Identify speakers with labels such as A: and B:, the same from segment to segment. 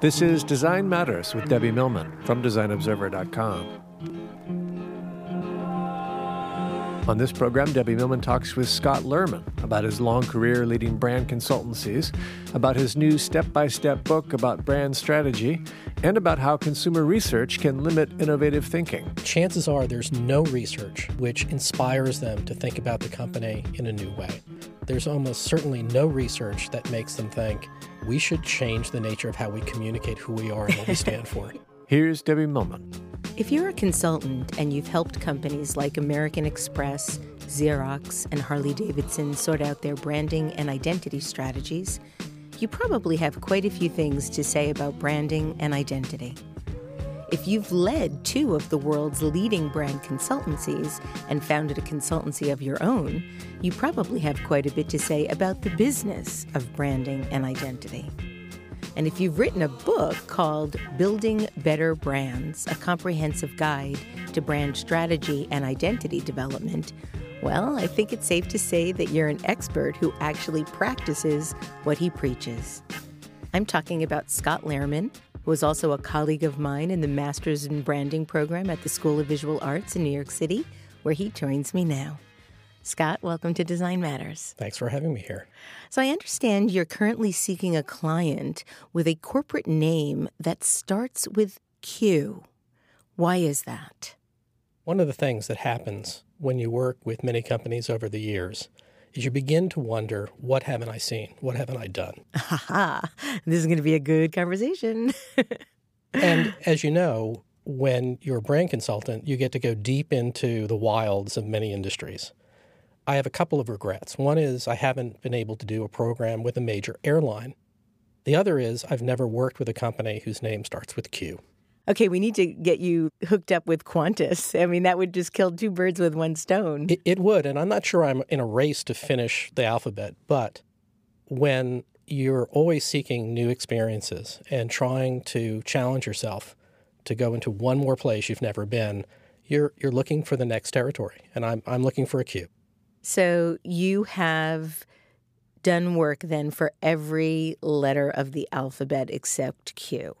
A: This is Design Matters with Debbie Millman from DesignObserver.com. On this program, Debbie Millman talks with Scott Lerman about his long career leading brand consultancies, about his new step by step book about brand strategy, and about how consumer research can limit innovative thinking.
B: Chances are there's no research which inspires them to think about the company in a new way. There's almost certainly no research that makes them think we should change the nature of how we communicate who we are and what we stand for.
A: Here's Debbie Millman.
C: If you're a consultant and you've helped companies like American Express, Xerox, and Harley Davidson sort out their branding and identity strategies, you probably have quite a few things to say about branding and identity. If you've led two of the world's leading brand consultancies and founded a consultancy of your own, you probably have quite a bit to say about the business of branding and identity. And if you've written a book called Building Better Brands, a comprehensive guide to brand strategy and identity development, well, I think it's safe to say that you're an expert who actually practices what he preaches. I'm talking about Scott Lerman, who is also a colleague of mine in the Masters in Branding program at the School of Visual Arts in New York City, where he joins me now. Scott, welcome to Design Matters.
B: Thanks for having me here.
C: So, I understand you're currently seeking a client with a corporate name that starts with Q. Why is that?
B: One of the things that happens when you work with many companies over the years is you begin to wonder, what haven't I seen? What haven't I done?
C: Ha ha! This is going to be a good conversation.
B: and as you know, when you're a brand consultant, you get to go deep into the wilds of many industries. I have a couple of regrets. One is I haven't been able to do a program with a major airline. The other is I've never worked with a company whose name starts with Q.
C: Okay, we need to get you hooked up with Qantas. I mean, that would just kill two birds with one stone.
B: It, it would, and I'm not sure I'm in a race to finish the alphabet, but when you're always seeking new experiences and trying to challenge yourself to go into one more place you've never been, you're you're looking for the next territory, and I'm I'm looking for a Q.
C: So you have done work then for every letter of the alphabet except Q.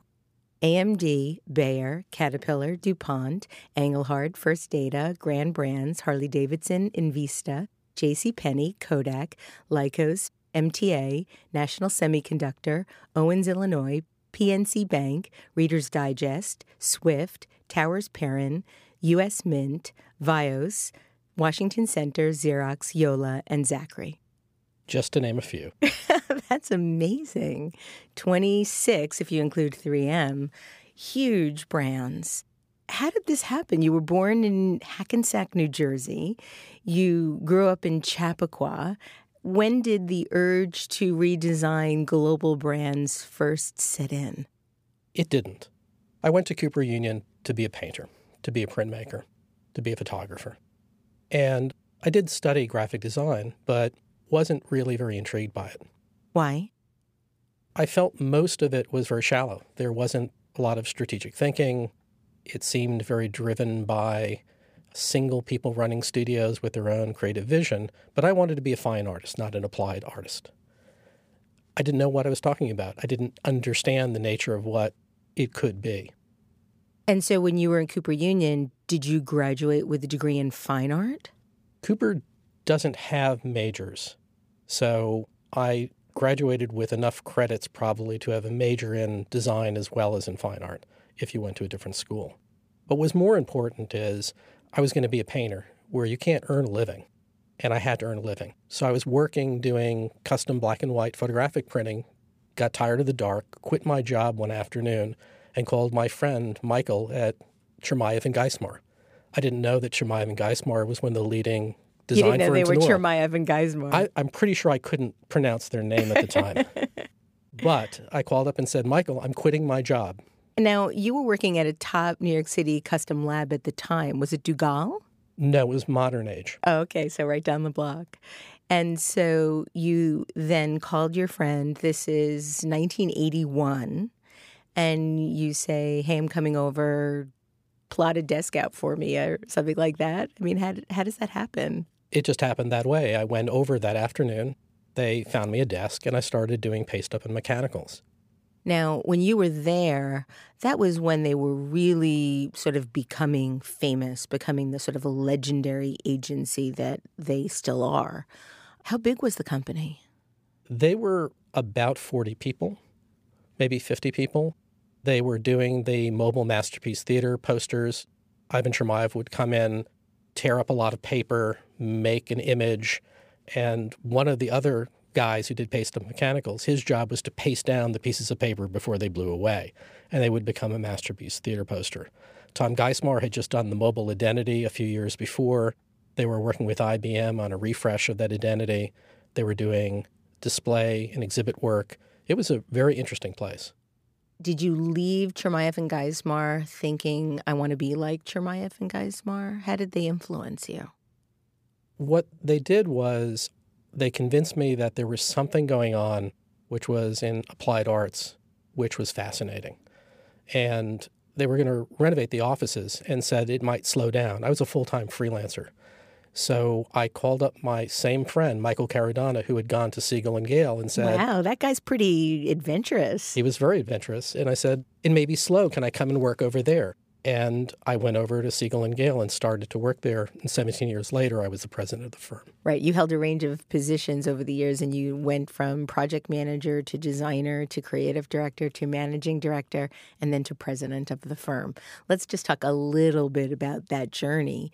C: AMD, Bayer, Caterpillar, DuPont, Engelhard, First Data, Grand Brands, Harley Davidson, Invista, J.C. Penney, Kodak, Lycos, MTA, National Semiconductor, Owens, Illinois, PNC Bank, Reader's Digest, Swift, Towers Perrin, U.S. Mint, Vios, Washington Center, Xerox, Yola, and Zachary.
B: Just to name a few.
C: That's amazing. 26, if you include 3M. Huge brands. How did this happen? You were born in Hackensack, New Jersey. You grew up in Chappaqua. When did the urge to redesign global brands first set in?
B: It didn't. I went to Cooper Union to be a painter, to be a printmaker, to be a photographer. And I did study graphic design, but wasn't really very intrigued by it.
C: Why?
B: I felt most of it was very shallow. There wasn't a lot of strategic thinking. It seemed very driven by single people running studios with their own creative vision, but I wanted to be a fine artist, not an applied artist. I didn't know what I was talking about. I didn't understand the nature of what it could be.
C: And so when you were in Cooper Union, did you graduate with a degree in fine art?
B: Cooper doesn't have majors. So I graduated with enough credits probably to have a major in design as well as in fine art if you went to a different school. But what's more important is I was going to be a painter where you can't earn a living, and I had to earn a living. So I was working doing custom black and white photographic printing, got tired of the dark, quit my job one afternoon, and called my friend Michael at Chermayeff and Geismar. I didn't know that Chermayeff and Geismar was one of the leading design
C: you didn't know they were
B: Chermayeff
C: Chermayeff and Geismar.
B: I, I'm pretty sure I couldn't pronounce their name at the time. but I called up and said, Michael, I'm quitting my job.
C: Now, you were working at a top New York City custom lab at the time. Was it Duggal?
B: No, it was modern age.
C: Oh, okay, so right down the block. And so you then called your friend. This is 1981. And you say, hey, I'm coming over, plot a desk out for me or something like that. I mean, how, how does that happen?
B: It just happened that way. I went over that afternoon. they found me a desk and I started doing paste up and mechanicals.
C: Now, when you were there, that was when they were really sort of becoming famous, becoming the sort of a legendary agency that they still are. How big was the company?
B: They were about 40 people, maybe 50 people. They were doing the Mobil masterpiece theater posters. Ivan Chermayeff would come in, tear up a lot of paper, make an image, and one of the other guys who did paste up mechanicals, his job was to paste down the pieces of paper before they blew away, and they would become a masterpiece theater poster. Tom Geismar had just done the Mobil identity a few years before. They were working with IBM on a refresh of that identity. They were doing display and exhibit work. It was a very interesting place.
C: Did you leave Chermayeff and Geismar thinking, I want to be like Chermayeff and Geismar? How did they influence you?
B: What they did was they convinced me that there was something going on, which was in applied arts, which was fascinating. And they were going to renovate the offices and said it might slow down. I was a full time freelancer. So I called up my same friend, Michael Caradonna, who had gone to Siegel and Gale, and said,
C: Wow, that guy's pretty adventurous.
B: He was very adventurous. And I said, It may be slow. Can I come and work over there? And I went over to Siegel and Gale and started to work there. And 17 years later, I was the president of the firm.
C: Right. You held a range of positions over the years, and you went from project manager to designer to creative director to managing director and then to president of the firm. Let's just talk a little bit about that journey.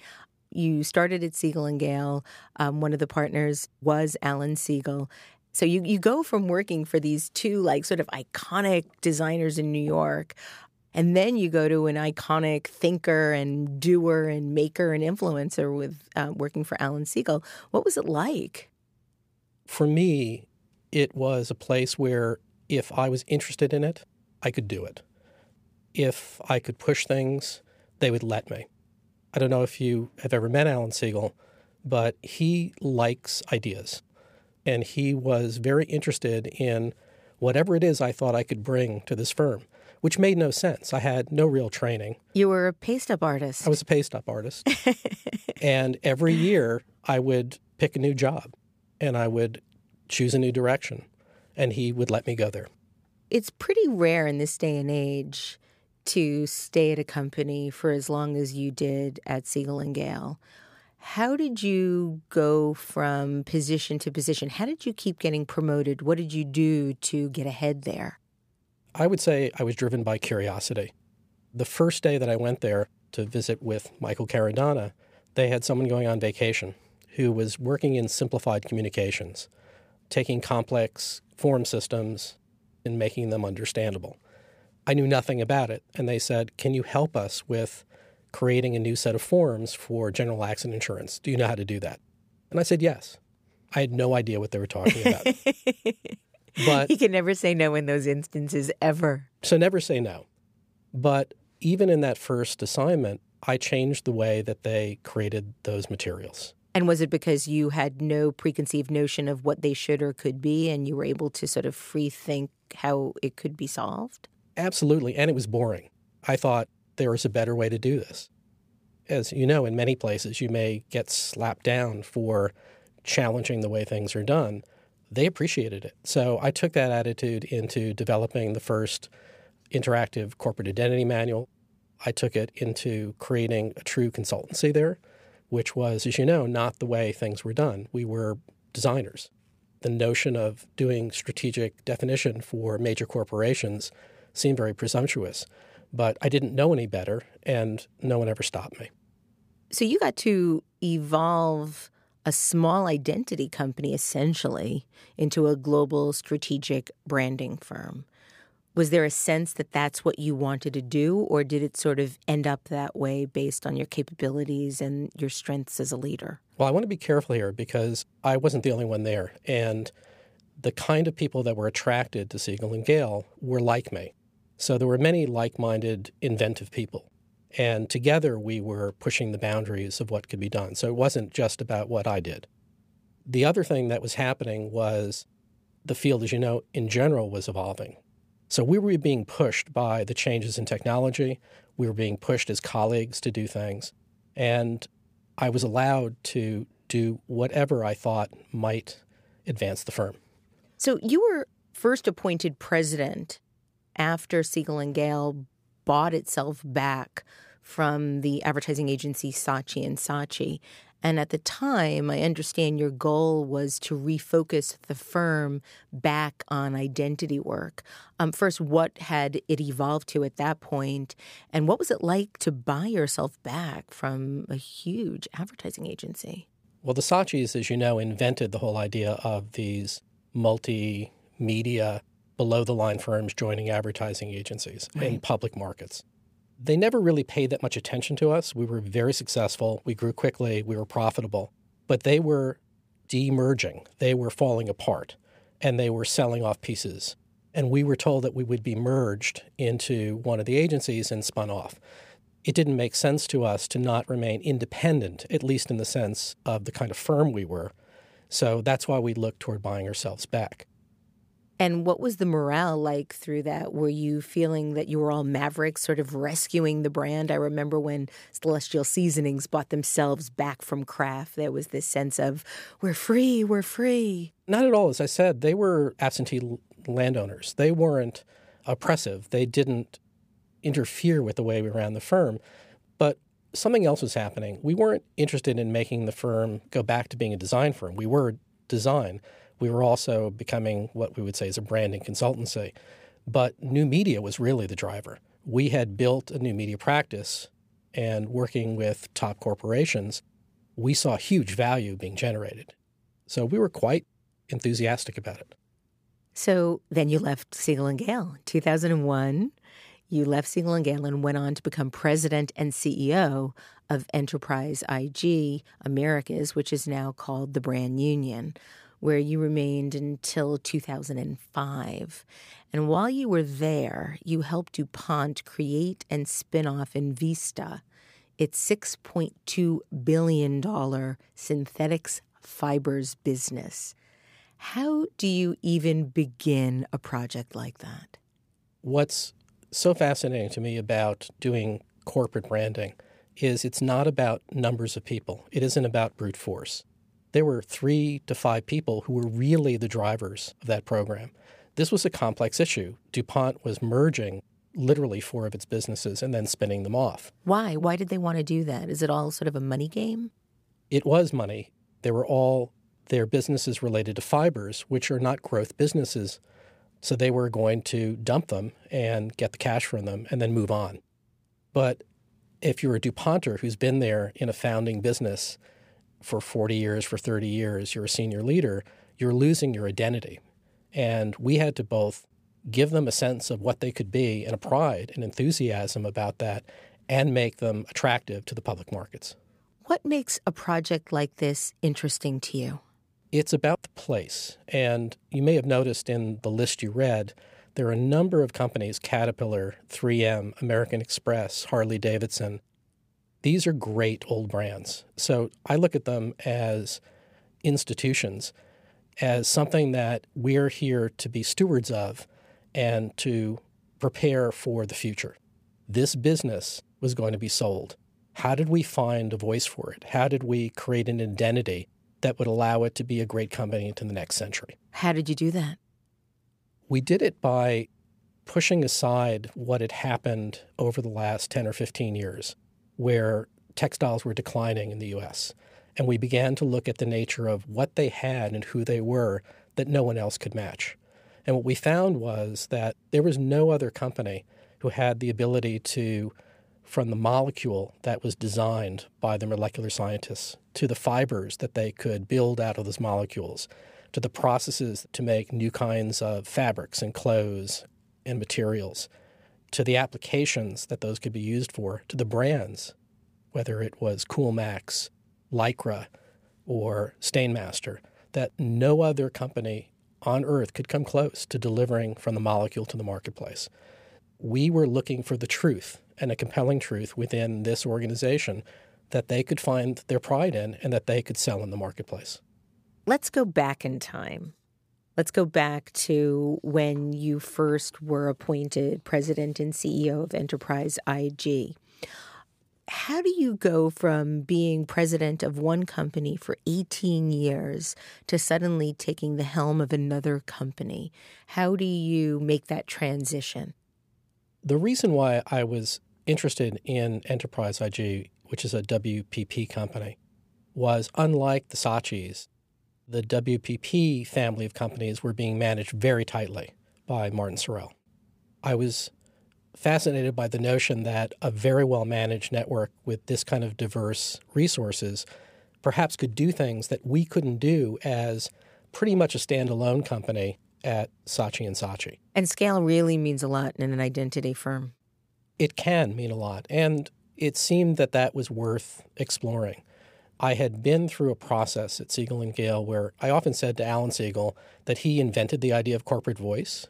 C: You started at Siegel and Gale. Um, one of the partners was Alan Siegel. So you, you go from working for these two like sort of iconic designers in New York and then you go to an iconic thinker and doer and maker and influencer with uh, working for Alan Siegel. What was it like?
B: For me, it was a place where if I was interested in it, I could do it. If I could push things, they would let me. I don't know if you have ever met Alan Siegel, but he likes ideas. And he was very interested in whatever it is I thought I could bring to this firm which made no sense. I had no real training.
C: You were a paste up artist.
B: I was a paste up artist. and every year I would pick a new job and I would choose a new direction and he would let me go there.
C: It's pretty rare in this day and age to stay at a company for as long as you did at Siegel and Gale. How did you go from position to position? How did you keep getting promoted? What did you do to get ahead there?
B: I would say I was driven by curiosity. The first day that I went there to visit with Michael Caradonna, they had someone going on vacation who was working in simplified communications, taking complex form systems and making them understandable. I knew nothing about it, and they said, Can you help us with creating a new set of forms for general accident insurance? Do you know how to do that? And I said, Yes. I had no idea what they were talking about.
C: But he can never say no in those instances ever.
B: So never say no. But even in that first assignment, I changed the way that they created those materials.
C: And was it because you had no preconceived notion of what they should or could be and you were able to sort of free think how it could be solved?
B: Absolutely. And it was boring. I thought there was a better way to do this. As you know, in many places, you may get slapped down for challenging the way things are done they appreciated it. So I took that attitude into developing the first interactive corporate identity manual. I took it into creating a true consultancy there, which was, as you know, not the way things were done. We were designers. The notion of doing strategic definition for major corporations seemed very presumptuous, but I didn't know any better, and no one ever stopped me.
C: So you got to evolve a small identity company essentially into a global strategic branding firm. Was there a sense that that's what you wanted to do, or did it sort of end up that way based on your capabilities and your strengths as a leader?
B: Well, I want to be careful here because I wasn't the only one there. And the kind of people that were attracted to Siegel and Gale were like me. So there were many like minded, inventive people. And together we were pushing the boundaries of what could be done. So it wasn't just about what I did. The other thing that was happening was the field, as you know, in general was evolving. So we were being pushed by the changes in technology. We were being pushed as colleagues to do things. And I was allowed to do whatever I thought might advance the firm.
C: So you were first appointed president after Siegel and Gale bought itself back from the advertising agency Saatchi and Saatchi. And at the time, I understand your goal was to refocus the firm back on identity work. Um, first, what had it evolved to at that point, and what was it like to buy yourself back from a huge advertising agency?
B: Well, the Saatchis, as you know, invented the whole idea of these multimedia below the line firms joining advertising agencies right. in public markets. They never really paid that much attention to us. We were very successful. We grew quickly. We were profitable. But they were demerging. They were falling apart and they were selling off pieces. And we were told that we would be merged into one of the agencies and spun off. It didn't make sense to us to not remain independent, at least in the sense of the kind of firm we were. So that's why we looked toward buying ourselves back.
C: And what was the morale like through that? Were you feeling that you were all mavericks, sort of rescuing the brand? I remember when Celestial Seasonings bought themselves back from Kraft, there was this sense of, we're free, we're free.
B: Not at all. As I said, they were absentee landowners. They weren't oppressive, they didn't interfere with the way we ran the firm. But something else was happening. We weren't interested in making the firm go back to being a design firm. We were design we were also becoming what we would say is a branding consultancy. But new media was really the driver. We had built a new media practice and working with top corporations, we saw huge value being generated. So we were quite enthusiastic about it.
C: So then you left Siegel and Gale. 2001, you left Siegel and Gale and went on to become president and CEO of Enterprise IG Americas, which is now called the Brand Union where you remained until 2005. And while you were there, you helped DuPont create and spin off Invista, its $6.2 billion synthetics fibers business. How do you even begin a project like that?
B: What's so fascinating to me about doing corporate branding is it's not about numbers of people. It isn't about brute force there were three to five people who were really the drivers of that program. This was a complex issue. DuPont was merging literally four of its businesses and then spinning them off.
C: Why? Why did they want to do that? Is it all sort of a money game?
B: It was money. They were all their businesses related to fibers, which are not growth businesses. So they were going to dump them and get the cash from them and then move on. But if you're a DuPonter who's been there in a founding business for 40 years, for 30 years, you're a senior leader, you're losing your identity. And we had to both give them a sense of what they could be and a pride and enthusiasm about that and make them attractive to the public markets.
C: What makes a project like this interesting to you?
B: It's about the place. And you may have noticed in the list you read, there are a number of companies Caterpillar, 3M, American Express, Harley Davidson these are great old brands. So I look at them as institutions, as something that we're here to be stewards of and to prepare for the future. This business was going to be sold. How did we find a voice for it? How did we create an identity that would allow it to be a great company into the next century?
C: How did you do that?
B: We did it by pushing aside what had happened over the last 10 or 15 years where textiles were declining in the US. And we began to look at the nature of what they had and who they were that no one else could match. And what we found was that there was no other company who had the ability to, from the molecule that was designed by the molecular scientists, to the fibers that they could build out of those molecules, to the processes to make new kinds of fabrics and clothes and materials, to the applications that those could be used for, to the brands, whether it was Coolmax, Lycra, or Stainmaster, that no other company on earth could come close to delivering from the molecule to the marketplace. We were looking for the truth and a compelling truth within this organization that they could find their pride in and that they could sell in the marketplace.
C: Let's go back in time. Let's go back to when you first were appointed president and CEO of Enterprise IG. how do you go from being president of one company for 18 years to suddenly taking the helm of another company? How do you make that transition?
B: The reason why I was interested in Enterprise IG, which is a WPP company, was unlike the Saatchis, the WPP family of companies were being managed very tightly by Martin Sorrell. I was fascinated by the notion that a very well managed network with this kind of diverse resources perhaps could do things that we couldn't do as pretty much a standalone company at Saatchi and Saatchi.
C: And scale really means a lot in an identity firm.
B: It can mean a lot. And it seemed that that was worth exploring. I had been through a process at Siegel and Gale where I often said to Alan Siegel that he invented the idea of corporate voice,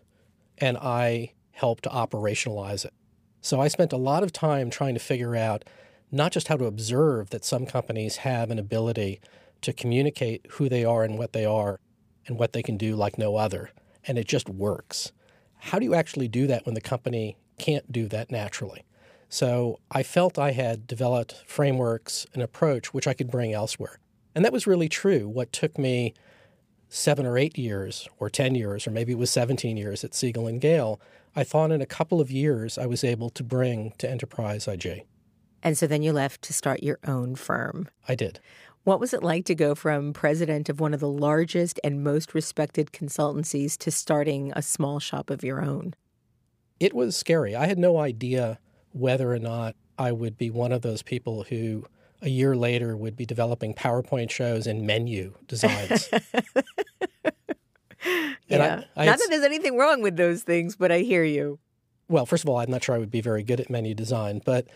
B: and I helped operationalize it. So I spent a lot of time trying to figure out not just how to observe that some companies have an ability to communicate who they are and what they are and what they can do like no other, and it just works. How do you actually do that when the company can't do that naturally? So I felt I had developed frameworks, and approach which I could bring elsewhere. And that was really true. What took me seven or eight years, or 10 years, or maybe it was 17 years at Siegel and Gale I thought in a couple of years I was able to bring to Enterprise IG.
C: And so then you left to start your own firm.
B: I did.
C: What was it like to go from president of one of the largest and most respected consultancies to starting a small shop of your own?
B: It was scary. I had no idea whether or not I would be one of those people who a year later would be developing PowerPoint shows and menu designs.
C: yeah. I, I not that there's anything wrong with those things, but I hear you.
B: Well, first of all, I'm not sure I would be very good at menu design, but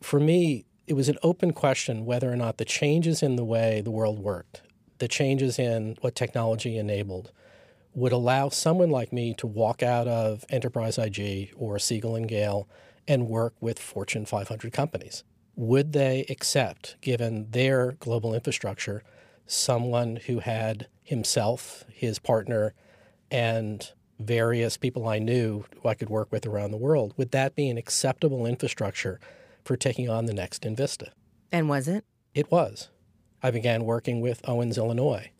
B: for me, it was an open question whether or not the changes in the way the world worked, the changes in what technology enabled, would allow someone like me to walk out of Enterprise IG or Siegel and Gale and work with Fortune 500 companies. Would they accept, given their global infrastructure, someone who had himself, his partner, and various people I knew who I could work with around the world. Would that be an acceptable infrastructure for taking on the next Invista?
C: And was it?
B: It was. I began working with Owens, Illinois,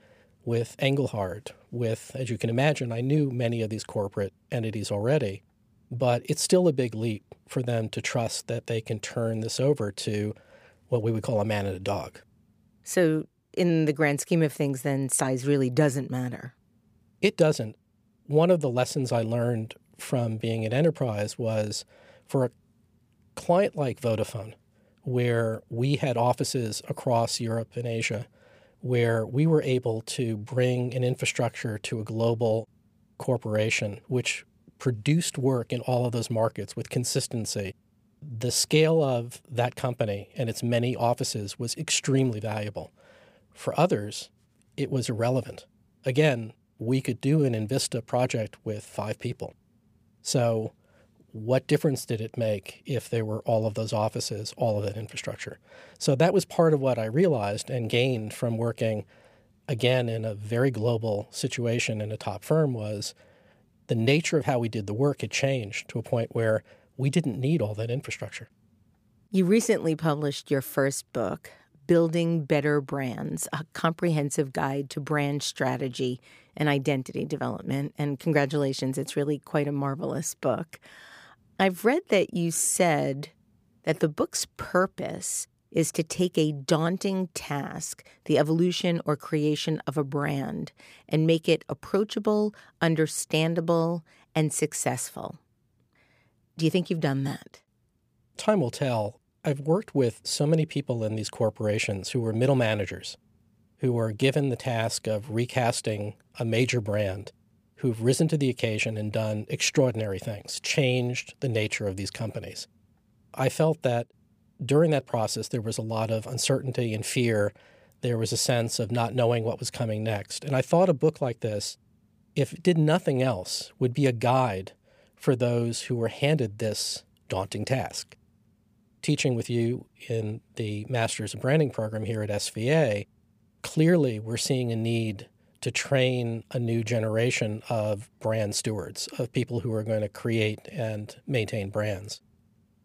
B: with Engelhard, with, as you can imagine, I knew many of these corporate entities already, but it's still a big leap for them to trust that they can turn this over to what we would call a man and a dog.
C: So in the grand scheme of things, then size really doesn't matter.
B: It doesn't. One of the lessons I learned from being at Enterprise was for a client like Vodafone, where we had offices across Europe and Asia, where we were able to bring an infrastructure to a global corporation which produced work in all of those markets with consistency. The scale of that company and its many offices was extremely valuable. For others, it was irrelevant. Again, we could do an Invista project with five people. So, what difference did it make if there were all of those offices, all of that infrastructure? So, that was part of what I realized and gained from working again in a very global situation in a top firm was the nature of how we did the work had changed to a point where we didn't need all that infrastructure.
C: You recently published your first book, Building Better Brands, a comprehensive guide to brand strategy and identity development. And congratulations, it's really quite a marvelous book. I've read that you said that the book's purpose is to take a daunting task, the evolution or creation of a brand, and make it approachable, understandable, and successful. Do you think you've done that?
B: Time will tell. I've worked with so many people in these corporations who were middle managers, who were given the task of recasting a major brand, who've risen to the occasion and done extraordinary things, changed the nature of these companies. I felt that during that process, there was a lot of uncertainty and fear. There was a sense of not knowing what was coming next. And I thought a book like this, if it did nothing else, would be a guide for those who were handed this daunting task teaching with you in the Masters of Branding program here at SVA, clearly we're seeing a need to train a new generation of brand stewards, of people who are going to create and maintain brands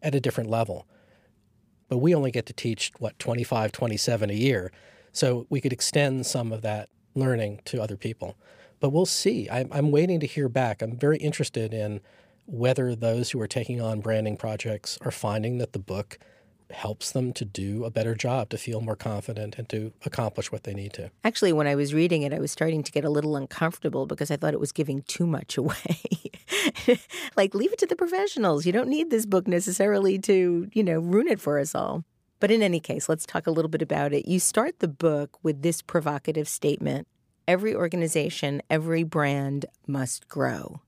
B: at a different level. But we only get to teach, what, 25, 27 a year. So we could extend some of that learning to other people. But we'll see. I'm, I'm waiting to hear back. I'm very interested in whether those who are taking on branding projects are finding that the book helps them to do a better job, to feel more confident, and to accomplish what they need to.
C: Actually, when I was reading it, I was starting to get a little uncomfortable because I thought it was giving too much away. like, leave it to the professionals. You don't need this book necessarily to, you know, ruin it for us all. But in any case, let's talk a little bit about it. You start the book with this provocative statement every organization, every brand must grow.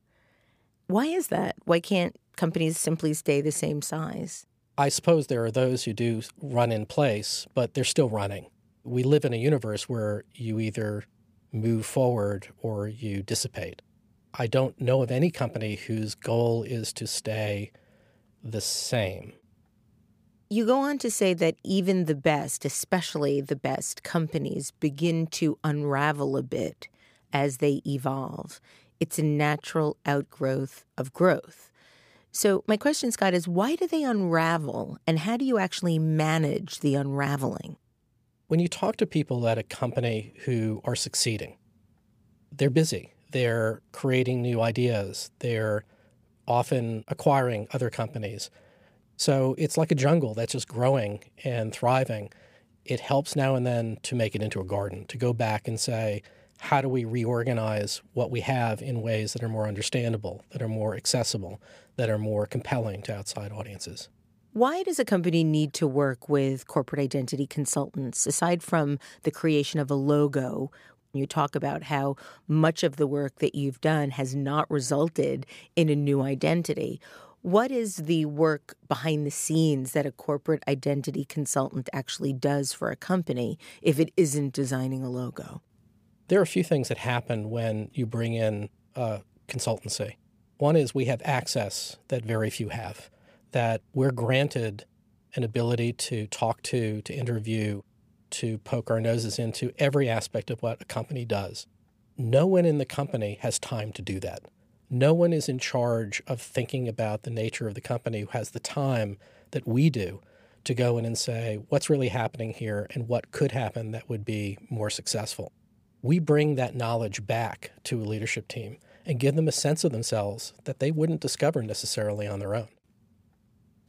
C: Why is that? Why can't companies simply stay the same size?
B: I suppose there are those who do run in place, but they're still running. We live in a universe where you either move forward or you dissipate. I don't know of any company whose goal is to stay the same.
C: You go on to say that even the best, especially the best companies, begin to unravel a bit as they evolve. It's a natural outgrowth of growth. So, my question, Scott, is why do they unravel and how do you actually manage the unraveling?
B: When you talk to people at a company who are succeeding, they're busy. They're creating new ideas. They're often acquiring other companies. So it's like a jungle that's just growing and thriving. It helps now and then to make it into a garden, to go back and say, how do we reorganize what we have in ways that are more understandable, that are more accessible, that are more compelling to outside audiences?
C: Why does a company need to work with corporate identity consultants aside from the creation of a logo? You talk about how much of the work that you've done has not resulted in a new identity. What is the work behind the scenes that a corporate identity consultant actually does for a company if it isn't designing a logo?
B: There are a few things that happen when you bring in a consultancy. One is we have access that very few have, that we're granted an ability to talk to, to interview, to poke our noses into every aspect of what a company does. No one in the company has time to do that. No one is in charge of thinking about the nature of the company who has the time that we do to go in and say what's really happening here and what could happen that would be more successful we bring that knowledge back to a leadership team and give them a sense of themselves that they wouldn't discover necessarily on their own.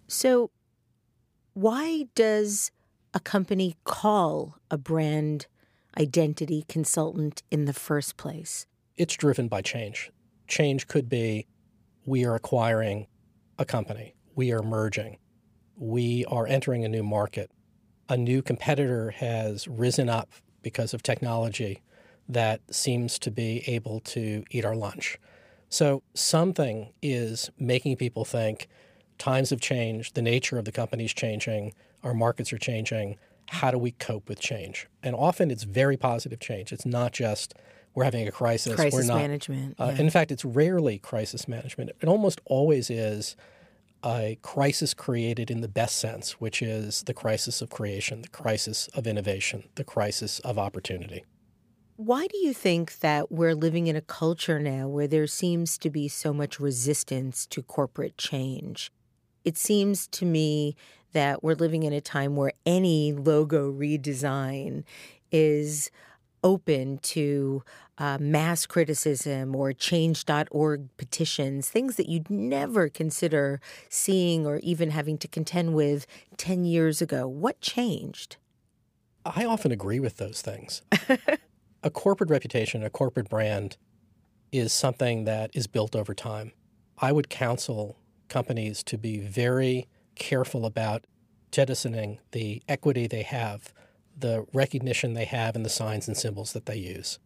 C: So, why does a company call a brand identity consultant in the first place?
B: It's driven by change. Change could be we are acquiring a company, we are merging, we are entering a new market, a new competitor has risen up because of technology that seems to be able to eat our lunch. So something is making people think times have changed, the nature of the company is changing, our markets are changing. How do we cope with change? And often it's very positive change. It's not just we're having a crisis.
C: Crisis
B: we're not,
C: management.
B: Uh,
C: yeah.
B: In fact, it's rarely crisis management. It almost always is a crisis created in the best sense, which is the crisis of creation, the crisis of innovation, the crisis of opportunity.
C: Why do you think that we're living in a culture now where there seems to be so much resistance to corporate change? It seems to me that we're living in a time where any logo redesign is open to uh, mass criticism or change.org petitions, things that you'd never consider seeing or even having to contend with 10 years ago. What changed?
B: I often agree with those things. a corporate reputation, a corporate brand is something that is built over time. I would counsel companies to be very careful about jettisoning the equity they have, the recognition they have, and the signs and symbols that they use.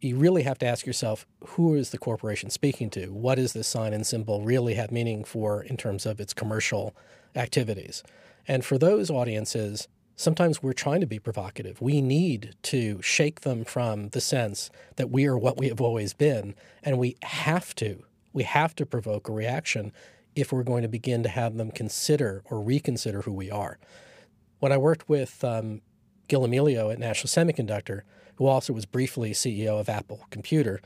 B: You really have to ask yourself who is the corporation speaking to? What does this sign and symbol really have meaning for in terms of its commercial activities? And for those audiences, sometimes we're trying to be provocative. We need to shake them from the sense that we are what we have always been, and we have to. We have to provoke a reaction if we're going to begin to have them consider or reconsider who we are. When I worked with um, Gil Amelio at National Semiconductor, who also was briefly CEO of Apple Computer,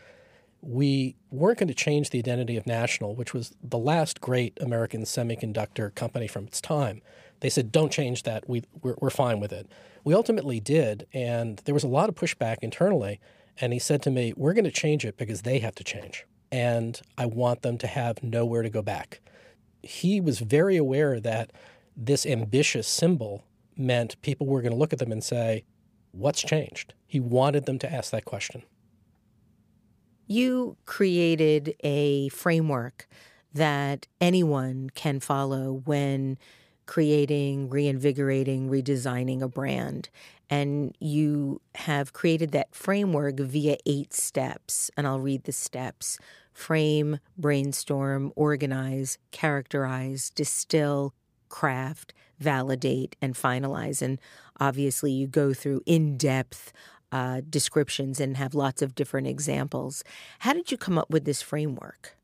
B: we weren't going to change the identity of National, which was the last great American semiconductor company from its time They said, don't change that. We, we're, we're fine with it. We ultimately did, and there was a lot of pushback internally. And he said to me, We're going to change it because they have to change. And I want them to have nowhere to go back. He was very aware that this ambitious symbol meant people were going to look at them and say, What's changed? He wanted them to ask that question.
C: You created a framework that anyone can follow when creating, reinvigorating, redesigning a brand. And you have created that framework via eight steps. And I'll read the steps frame, brainstorm, organize, characterize, distill, craft, validate, and finalize. And obviously, you go through in depth uh, descriptions and have lots of different examples. How did you come up with this framework?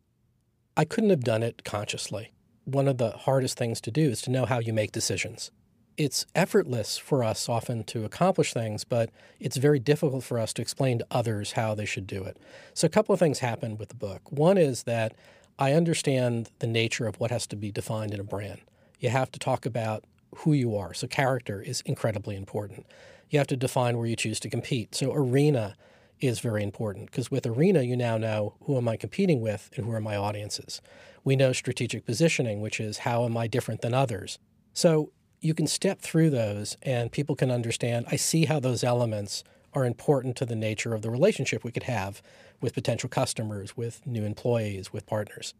B: I couldn't have done it consciously one of the hardest things to do is to know how you make decisions. It's effortless for us often to accomplish things, but it's very difficult for us to explain to others how they should do it. So, a couple of things happened with the book. One is that I understand the nature of what has to be defined in a brand. You have to talk about who you are. So, character is incredibly important. You have to define where you choose to compete. So, arena is very important because with Arena, you now know who am I competing with and who are my audiences. We know strategic positioning, which is how am I different than others. So you can step through those and people can understand I see how those elements are important to the nature of the relationship we could have with potential customers, with new employees, with partners.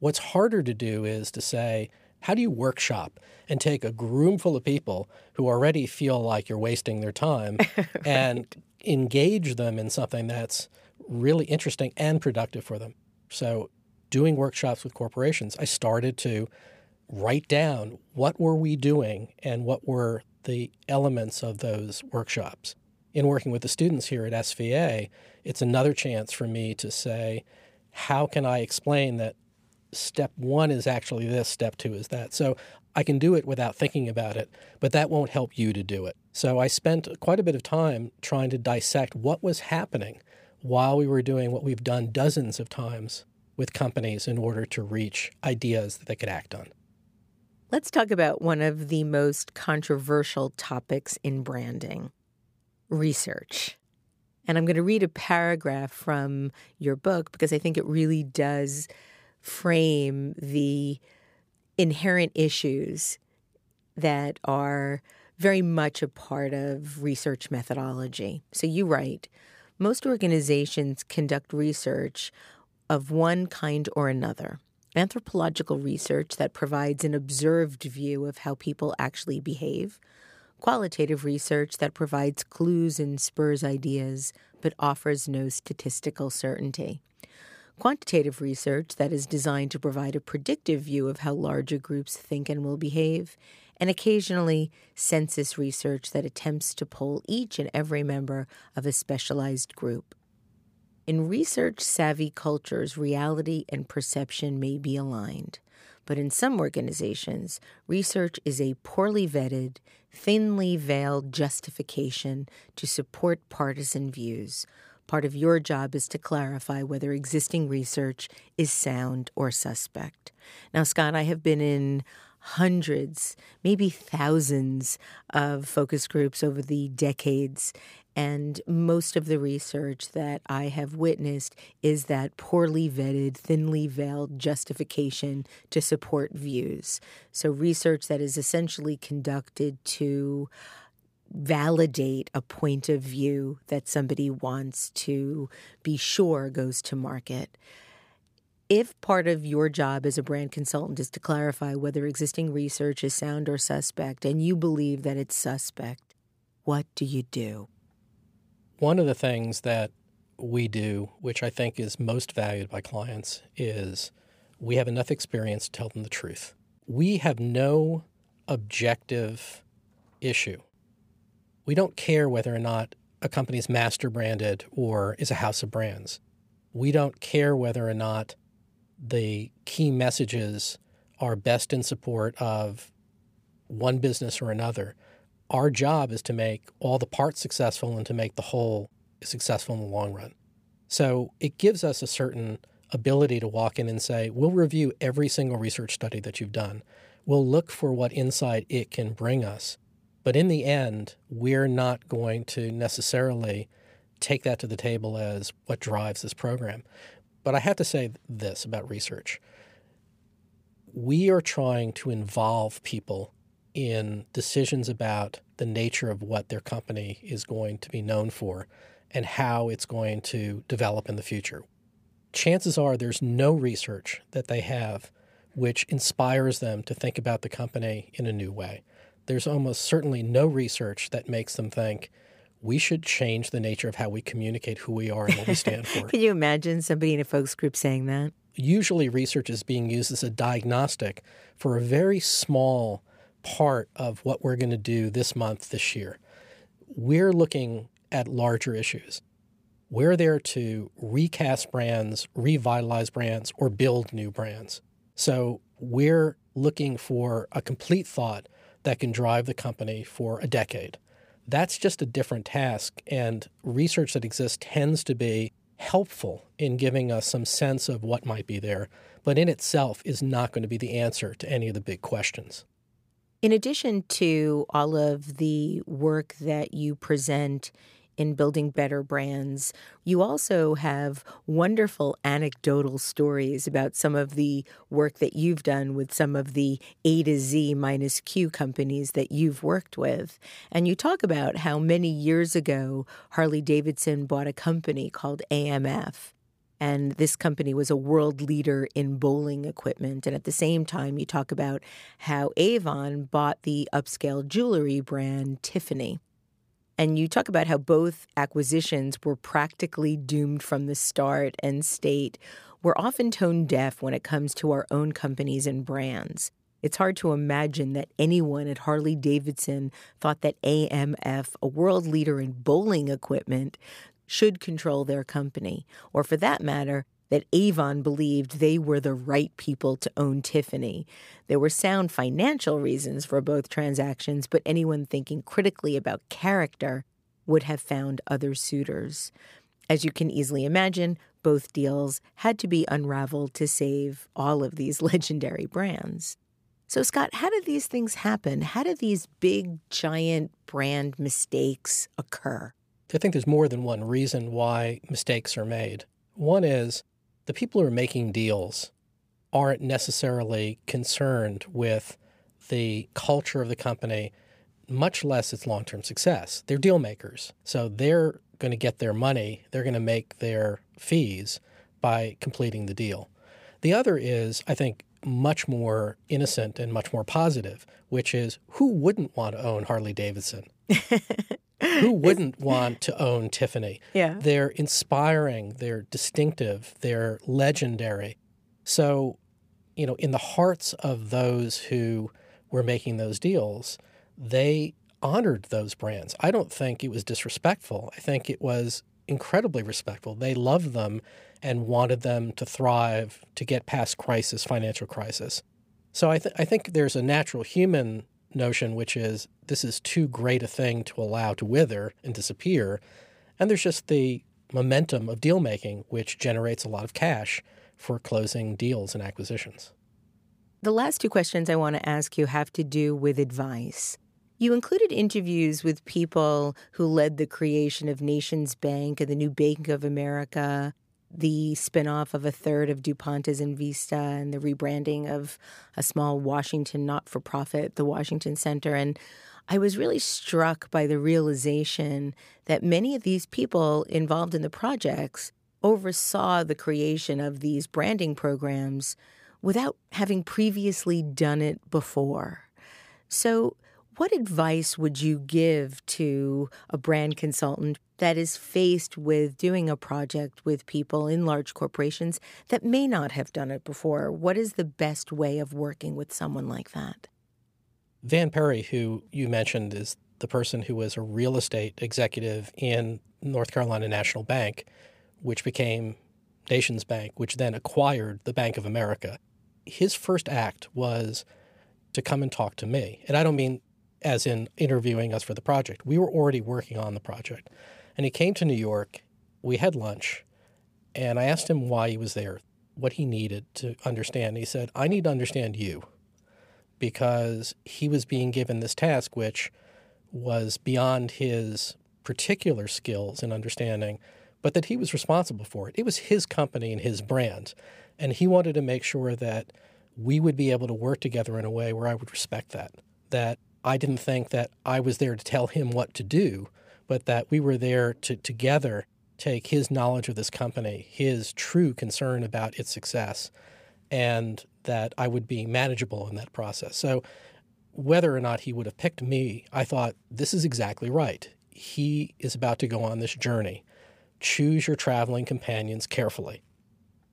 B: What's harder to do is to say, how do you workshop and take a room full of people who already feel like you're wasting their time right. and engage them in something that's really interesting and productive for them. So, doing workshops with corporations, I started to write down what were we doing and what were the elements of those workshops. In working with the students here at SVA, it's another chance for me to say, how can I explain that step one is actually this, step two is that? So I can do it without thinking about it, but that won't help you to do it. So I spent quite a bit of time trying to dissect what was happening while we were doing what we've done dozens of times with companies in order to reach ideas that they could act on.
C: Let's talk about one of the most controversial topics in branding research. And I'm going to read a paragraph from your book because I think it really does frame the inherent issues that are very much a part of research methodology. So you write most organizations conduct research of one kind or another. Anthropological research that provides an observed view of how people actually behave, qualitative research that provides clues and spurs ideas but offers no statistical certainty quantitative research that is designed to provide a predictive view of how larger groups think and will behave, and occasionally census research that attempts to poll each and every member of a specialized group. In research savvy cultures, reality and perception may be aligned, but in some organizations, research is a poorly vetted, thinly veiled justification to support partisan views Part of your job is to clarify whether existing research is sound or suspect. Now, Scott, I have been in hundreds, maybe thousands of focus groups over the decades. And most of the research that I have witnessed is that poorly vetted, thinly veiled justification to support views. So, research that is essentially conducted to validate a point of view that somebody wants to be sure goes to market. If part of your job as a brand consultant is to clarify whether existing research is sound or suspect, and you believe that it's suspect, what do you do?
B: One of the things that we do, which I think is most valued by clients, is we have enough experience to tell them the truth. We have no objective issue we don't care whether or not a company is master branded or is a house of brands. We don't care whether or not the key messages are best in support of one business or another. Our job is to make all the parts successful and to make the whole successful in the long run. So it gives us a certain ability to walk in and say, we'll review every single research study that you've done. We'll look for what insight it can bring us. But in the end, we're not going to necessarily take that to the table as what drives this program. But I have to say this about research we are trying to involve people in decisions about the nature of what their company is going to be known for and how it's going to develop in the future. Chances are there's no research that they have which inspires them to think about the company in a new way. There's almost certainly no research that makes them think we should change the nature of how we communicate who we are and what we stand for.
C: Can you imagine somebody in a focus group saying that?
B: Usually, research is being used as a diagnostic for a very small part of what we're going to do this month, this year. We're looking at larger issues. We're there to recast brands, revitalize brands, or build new brands. So we're looking for a complete thought that can drive the company for a decade. That's just a different task, and research that exists tends to be helpful in giving us some sense of what might be there, but in itself is not going to be the answer to any of the big questions.
C: In addition to all of the work that you present in building better brands. You also have wonderful anecdotal stories about some of the work that you've done with some of the A to Z minus Q companies that you've worked with. And you talk about how many years ago Harley Davidson bought a company called AMF. And this company was a world leader in bowling equipment. And at the same time, you talk about how Avon bought the upscale jewelry brand Tiffany. And you talk about how both acquisitions were practically doomed from the start and state we're often tone deaf when it comes to our own companies and brands. It's hard to imagine that anyone at Harley Davidson thought that AMF, a world leader in bowling equipment, should control their company, or for that matter, that Avon believed they were the right people to own Tiffany. There were sound financial reasons for both transactions, but anyone thinking critically about character would have found other suitors. As you can easily imagine, both deals had to be unraveled to save all of these legendary brands. So, Scott, how did these things happen? How did these big, giant brand mistakes occur?
B: I think there's more than one reason why mistakes are made. One is the people who are making deals aren't necessarily concerned with the culture of the company, much less its long term success. They're deal makers. So they're going to get their money, they're going to make their fees by completing the deal. The other is, I think, much more innocent and much more positive, which is who wouldn't want to own Harley Davidson? Who wouldn't want to own Tiffany?
C: Yeah.
B: They're inspiring, they're distinctive, they're legendary. So, you know, in the hearts of those who were making those deals, they honored those brands. I don't think it was disrespectful. I think it was incredibly respectful. They loved them and wanted them to thrive, to get past crisis, financial crisis. So I, th- I think there's a natural human notion, which is this is too great a thing to allow to wither and disappear. And there's just the momentum of deal making, which generates a lot of cash for closing deals and acquisitions.
C: The last two questions I want to ask you have to do with advice. You included interviews with people who led the creation of Nations Bank and the new Bank of America the spinoff of a third of DuPont is Invista and the rebranding of a small Washington not for profit, the Washington Center. And I was really struck by the realization that many of these people involved in the projects oversaw the creation of these branding programs without having previously done it before. So, what advice would you give to a brand consultant that is faced with doing a project with people in large corporations that may not have done it before? What is the best way of working with someone like that?
B: Van Perry, who you mentioned, is the person who was a real estate executive in North Carolina National Bank, which became Nations Bank, which then acquired the Bank of America. His first act was to come and talk to me. And I don't mean as in interviewing us for the project. We were already working on the project. And he came to New York. We had lunch. And I asked him why he was there, what he needed to understand. He said, I need to understand you because he was being given this task, which was beyond his particular skills and understanding, but that he was responsible for it. It was his company and his brand. And he wanted to make sure that we would be able to work together in a way where I would respect that. That I didn't think that I was there to tell him what to do, but that we were there to together take his knowledge of this company, his true concern about its success, and that I would be manageable in that process. So, whether or not he would have picked me, I thought this is exactly right. He is about to go on this journey. Choose your traveling companions carefully.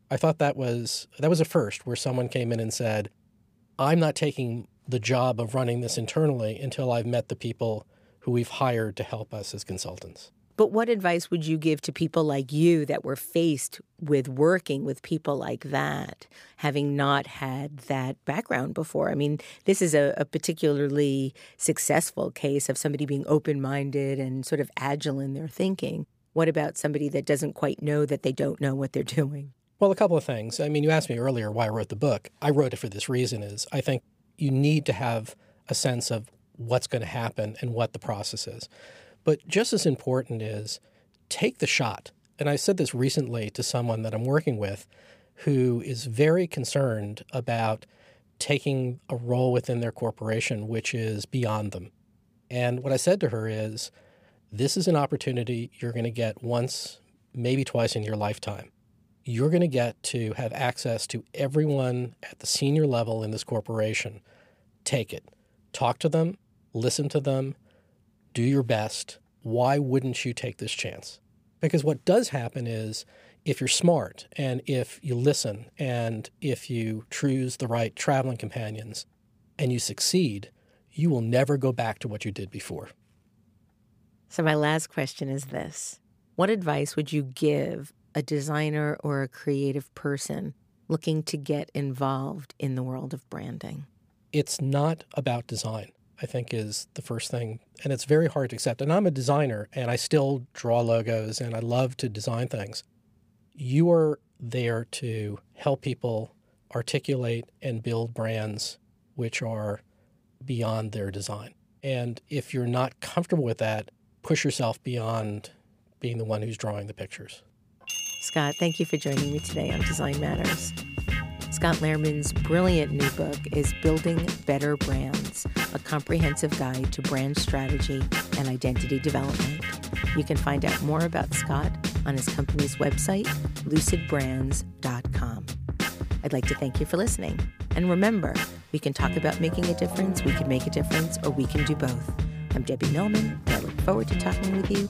B: I thought that was that was a first where someone came in and said, "I'm not taking the job of running this internally until I've met the people who we've hired to help us as consultants."
C: But what advice would you give to people like you that were faced with working with people like that, having not had that background before? I mean, this is a, a particularly successful case of somebody being open minded and sort of agile in their thinking. What about somebody that doesn't quite know that they don't know what they're doing?
B: Well, a couple of things. I mean, you asked me earlier why I wrote the book. I wrote it for this reason is I think you need to have a sense of what's going to happen and what the process is. But just as important is take the shot. And I said this recently to someone that I'm working with who is very concerned about taking a role within their corporation which is beyond them. And what I said to her is this is an opportunity you're going to get once, maybe twice in your lifetime. You're going to get to have access to everyone at the senior level in this corporation. Take it. Talk to them, listen to them, do your best. Why wouldn't you take this chance? Because what does happen is if you're smart and if you listen and if you choose the right traveling companions and you succeed, you will never go back to what you did before.
C: So, my last question is this What advice would you give a designer or a creative person looking to get involved in the world of branding?
B: It's not about design. I think is the first thing. And it's very hard to accept. And I'm a designer and I still draw logos and I love to design things. You are there to help people articulate and build brands which are beyond their design. And if you're not comfortable with that, push yourself beyond being the one who's drawing the pictures.
C: Scott, thank you for joining me today on Design Matters. Scott Lerman's brilliant new book is Building Better Brands, a comprehensive guide to brand strategy and identity development. You can find out more about Scott on his company's website, lucidbrands.com. I'd like to thank you for listening. And remember, we can talk about making a difference, we can make a difference, or we can do both. I'm Debbie Millman, and I look forward to talking with you